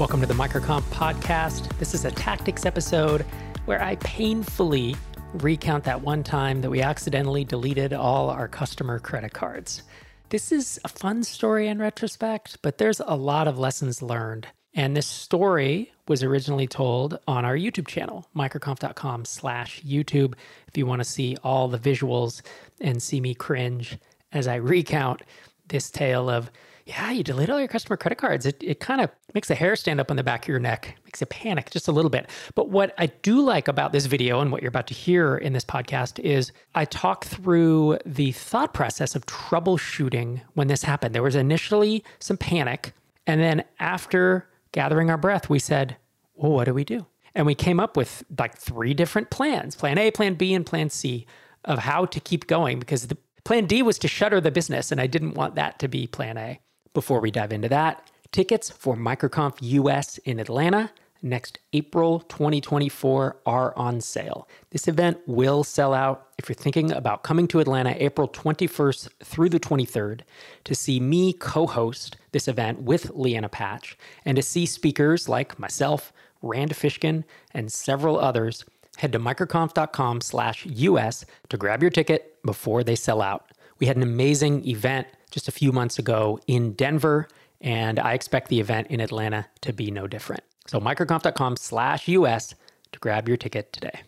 Welcome to the MicroConf podcast. This is a tactics episode where I painfully recount that one time that we accidentally deleted all our customer credit cards. This is a fun story in retrospect, but there's a lot of lessons learned. And this story was originally told on our YouTube channel, microconf.com slash YouTube. If you want to see all the visuals and see me cringe as I recount this tale of yeah, you delete all your customer credit cards. It, it kind of makes the hair stand up on the back of your neck, makes you panic just a little bit. But what I do like about this video and what you're about to hear in this podcast is I talk through the thought process of troubleshooting when this happened. There was initially some panic. And then after gathering our breath, we said, well, what do we do? And we came up with like three different plans plan A, plan B, and plan C of how to keep going because the plan D was to shutter the business. And I didn't want that to be plan A. Before we dive into that, tickets for MicroConf US in Atlanta next April 2024 are on sale. This event will sell out if you're thinking about coming to Atlanta April 21st through the 23rd to see me co-host this event with Leanna Patch and to see speakers like myself, Rand Fishkin, and several others. Head to microconf.com/us to grab your ticket before they sell out. We had an amazing event just a few months ago in Denver, and I expect the event in Atlanta to be no different. So microconf.com slash US to grab your ticket today.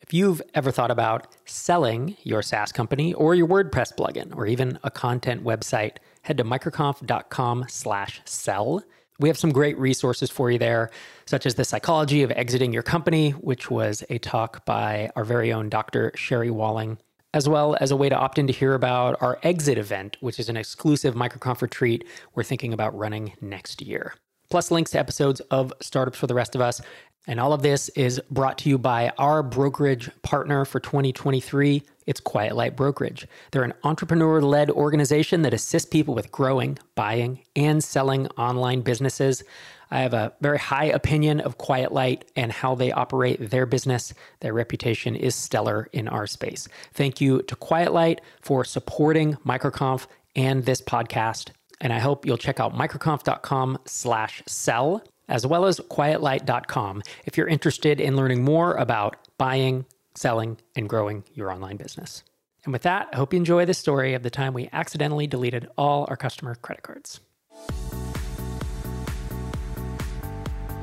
If you've ever thought about selling your SaaS company or your WordPress plugin or even a content website, head to microconf.com slash sell. We have some great resources for you there, such as the psychology of exiting your company, which was a talk by our very own Dr. Sherry Walling as well as a way to opt in to hear about our exit event, which is an exclusive MicroConf retreat we're thinking about running next year. Plus, links to episodes of Startups for the Rest of Us. And all of this is brought to you by our brokerage partner for 2023. It's Quiet Light Brokerage. They're an entrepreneur led organization that assists people with growing, buying, and selling online businesses. I have a very high opinion of Quiet Light and how they operate their business. Their reputation is stellar in our space. Thank you to Quiet Light for supporting MicroConf and this podcast. And I hope you'll check out microconf.com slash sell as well as quietlight.com if you're interested in learning more about buying, selling, and growing your online business. And with that, I hope you enjoy the story of the time we accidentally deleted all our customer credit cards.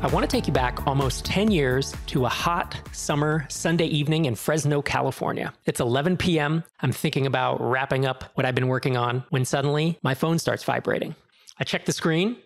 I want to take you back almost 10 years to a hot summer Sunday evening in Fresno, California. It's 11 p.m. I'm thinking about wrapping up what I've been working on when suddenly my phone starts vibrating. I check the screen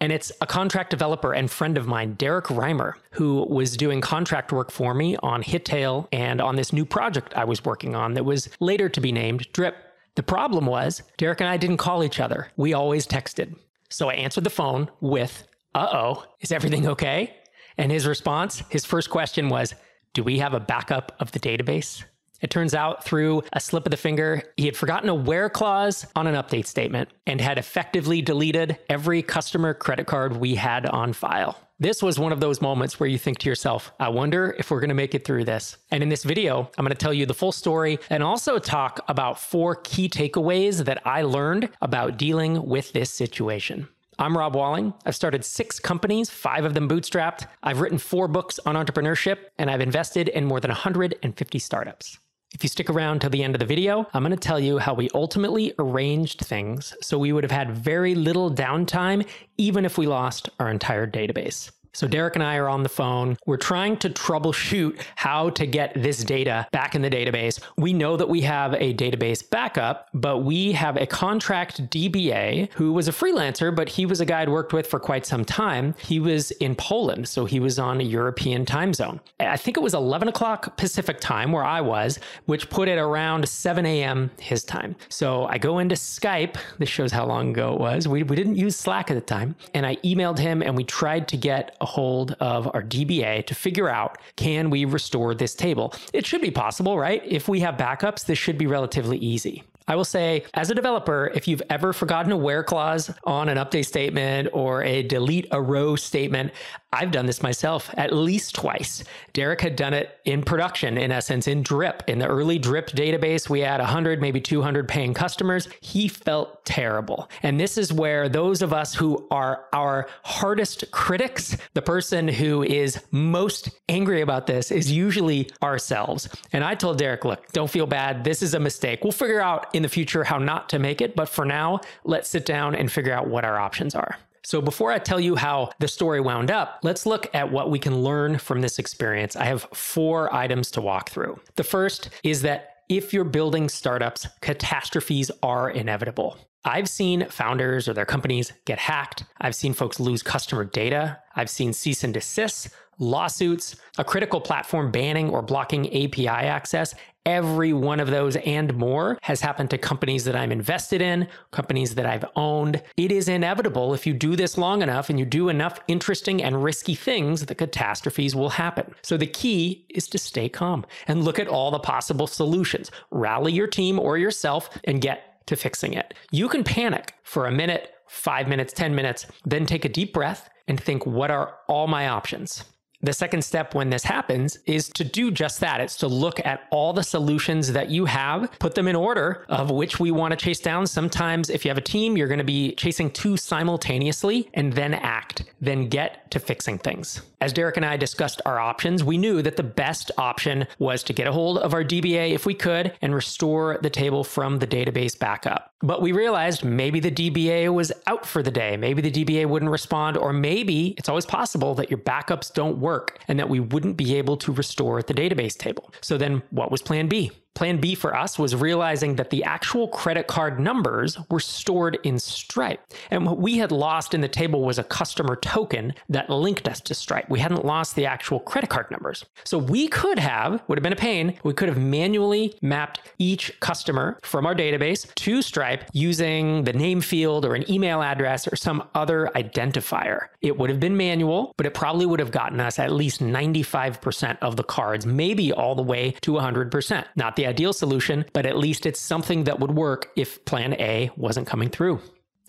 and it's a contract developer and friend of mine, Derrick Reimer, who was doing contract work for me on HitTail and on this new project I was working on that was later to be named Drip. The problem was, Derrick and I didn't call each other. We always texted. So I answered the phone with uh oh, is everything okay? And his response, his first question was, Do we have a backup of the database? It turns out through a slip of the finger, he had forgotten a where clause on an update statement and had effectively deleted every customer credit card we had on file. This was one of those moments where you think to yourself, I wonder if we're going to make it through this. And in this video, I'm going to tell you the full story and also talk about four key takeaways that I learned about dealing with this situation. I'm Rob Walling. I've started six companies, five of them bootstrapped. I've written four books on entrepreneurship, and I've invested in more than 150 startups. If you stick around till the end of the video, I'm going to tell you how we ultimately arranged things so we would have had very little downtime, even if we lost our entire database. So Derrick and I are on the phone. We're trying to troubleshoot how to get this data back in the database. We know that we have a database backup, but we have a contract DBA who was a freelancer, but he was a guy I'd worked with for quite some time. He was in Poland, so he was on a European time zone. I think it was 11 o'clock Pacific time where I was, which put it around 7 a.m. his time. So I go into Skype. This shows how long ago it was. We, we didn't use Slack at the time. And I emailed him and we tried to get a hold of our DBA to figure out can we restore this table? It should be possible, right? If we have backups, this should be relatively easy. I will say, as a developer, if you've ever forgotten a where clause on an update statement or a delete a row statement, I've done this myself at least twice. Derrick had done it in production, in essence, in Drip. In the early Drip database, we had 100, maybe 200 paying customers. He felt terrible. And this is where those of us who are our hardest critics, the person who is most angry about this is usually ourselves. And I told Derrick, look, don't feel bad. This is a mistake. We'll figure out in the future how not to make it. But for now, let's sit down and figure out what our options are. So, before I tell you how the story wound up, let's look at what we can learn from this experience. I have four items to walk through. The first is that if you're building startups, catastrophes are inevitable. I've seen founders or their companies get hacked. I've seen folks lose customer data. I've seen cease and desist, lawsuits, a critical platform banning or blocking API access. Every one of those and more has happened to companies that I'm invested in, companies that I've owned. It is inevitable if you do this long enough and you do enough interesting and risky things, the catastrophes will happen. So the key is to stay calm and look at all the possible solutions. Rally your team or yourself and get to fixing it. You can panic for a minute, five minutes, 10 minutes, then take a deep breath and think, what are all my options? The second step when this happens is to do just that. It's to look at all the solutions that you have, put them in order of which we want to chase down. Sometimes, if you have a team, you're going to be chasing two simultaneously and then act, then get to fixing things. As Derrick and I discussed our options, we knew that the best option was to get a hold of our DBA if we could and restore the table from the database backup. But we realized maybe the DBA was out for the day. Maybe the DBA wouldn't respond, or maybe it's always possible that your backups don't work and that we wouldn't be able to restore the database table. So then what was plan B? Plan B for us was realizing that the actual credit card numbers were stored in Stripe. And what we had lost in the table was a customer token that linked us to Stripe. We hadn't lost the actual credit card numbers. So we could have, would have been a pain, we could have manually mapped each customer from our database to Stripe using the name field or an email address or some other identifier. It would have been manual, but it probably would have gotten us at least 95% of the cards, maybe all the way to 100%. Not the ideal solution, but at least it's something that would work if plan A wasn't coming through.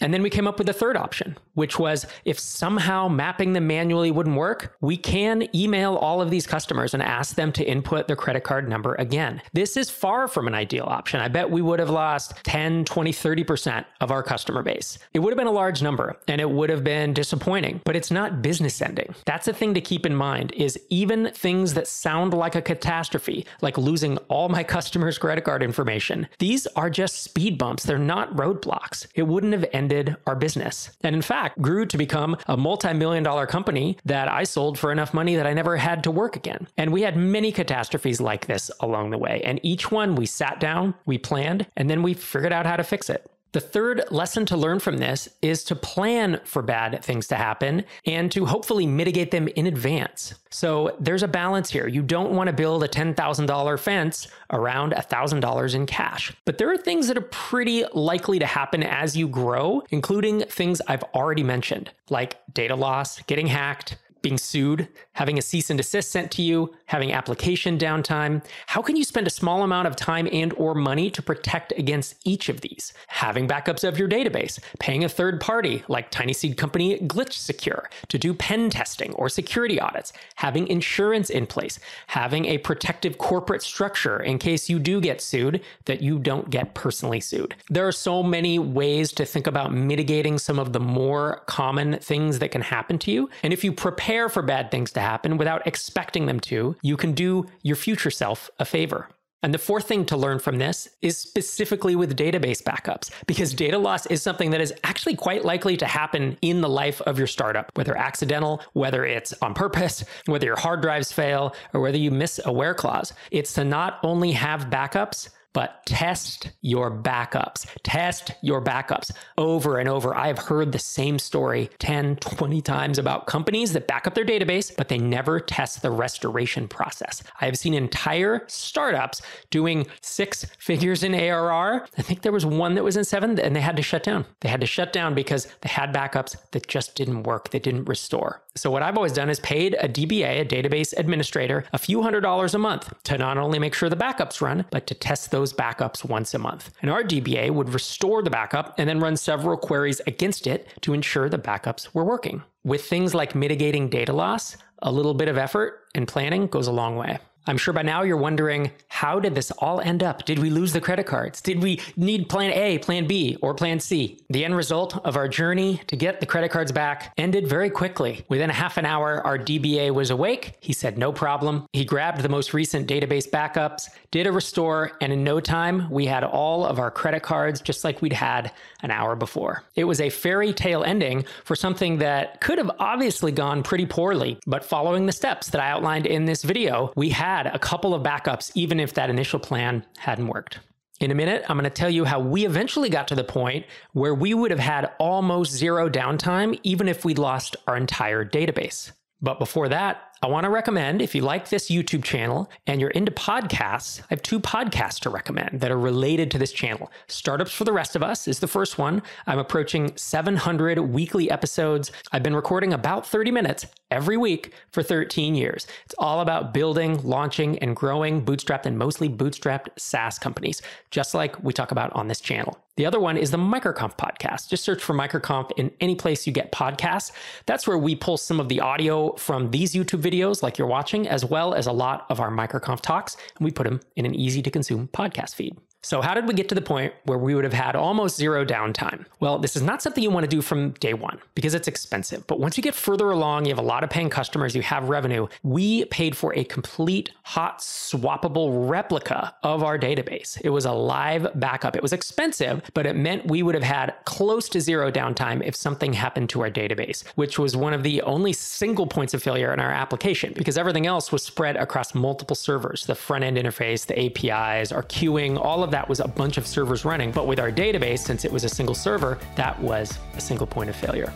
And then we came up with a third option, which was if somehow mapping them manually wouldn't work, we can email all of these customers and ask them to input their credit card number again. This is far from an ideal option. I bet we would have lost 10, 20, 30% of our customer base. It would have been a large number and it would have been disappointing, but it's not business ending. That's a thing to keep in mind is even things that sound like a catastrophe, like losing all my customers' credit card information, these are just speed bumps. They're not roadblocks. It wouldn't have ended ended our business. And in fact, grew to become a multi million dollar company that I sold for enough money that I never had to work again. And we had many catastrophes like this along the way. And each one we sat down, we planned, and then we figured out how to fix it. The third lesson to learn from this is to plan for bad things to happen and to hopefully mitigate them in advance. So there's a balance here. You don't want to build a $10,000 fence around $1,000 in cash. But there are things that are pretty likely to happen as you grow, including things I've already mentioned, like data loss, getting hacked, being sued, having a cease and desist sent to you, having application downtime. How can you spend a small amount of time and or money to protect against each of these? Having backups of your database, paying a third party like TinySeed company GlitchSecure to do pen testing or security audits, having insurance in place, having a protective corporate structure in case you do get sued that you don't get personally sued. There are so many ways to think about mitigating some of the more common things that can happen to you. And if you prepare prepare for bad things to happen without expecting them to, you can do your future self a favor. And the fourth thing to learn from this is specifically with database backups, because data loss is something that is actually quite likely to happen in the life of your startup, whether accidental, whether it's on purpose, whether your hard drives fail, or whether you miss a where clause. It's to not only have backups, but test your backups. Test your backups over and over. I have heard the same story 10, 20 times about companies that back up their database, but they never test the restoration process. I have seen entire startups doing six figures in ARR. I think there was one that was in seven and they had to shut down. They had to shut down because they had backups that just didn't work. They didn't restore. So, what I've always done is paid a DBA, a database administrator, a few hundred dollars a month to not only make sure the backups run, but to test those backups once a month. And our DBA would restore the backup and then run several queries against it to ensure the backups were working. With things like mitigating data loss, a little bit of effort and planning goes a long way. I'm sure by now you're wondering how did this all end up? Did we lose the credit cards? Did we need plan A, plan B, or plan C? The end result of our journey to get the credit cards back ended very quickly. Within a half an hour, our DBA was awake. He said, no problem. He grabbed the most recent database backups, did a restore, and in no time, we had all of our credit cards just like we'd had an hour before. It was a fairy tale ending for something that could have obviously gone pretty poorly, but following the steps that I outlined in this video, we had had a couple of backups, even if that initial plan hadn't worked. In a minute, I'm going to tell you how we eventually got to the point where we would have had almost zero downtime, even if we'd lost our entire database. But before that, I want to recommend if you like this YouTube channel and you're into podcasts, I have two podcasts to recommend that are related to this channel. Startups for the Rest of Us is the first one. I'm approaching 700 weekly episodes. I've been recording about 30 minutes every week for 13 years. It's all about building, launching, and growing bootstrapped and mostly bootstrapped SaaS companies, just like we talk about on this channel. The other one is the MicroConf podcast. Just search for MicroConf in any place you get podcasts. That's where we pull some of the audio from these YouTube videos videos like you're watching, as well as a lot of our MicroConf talks, and we put them in an easy to consume podcast feed. So, how did we get to the point where we would have had almost zero downtime? Well, this is not something you want to do from day one because it's expensive. But once you get further along, you have a lot of paying customers, you have revenue. We paid for a complete hot swappable replica of our database. It was a live backup. It was expensive, but it meant we would have had close to zero downtime if something happened to our database, which was one of the only single points of failure in our application because everything else was spread across multiple servers the front end interface, the APIs, our queuing, all of of that was a bunch of servers running. But with our database, since it was a single server, that was a single point of failure.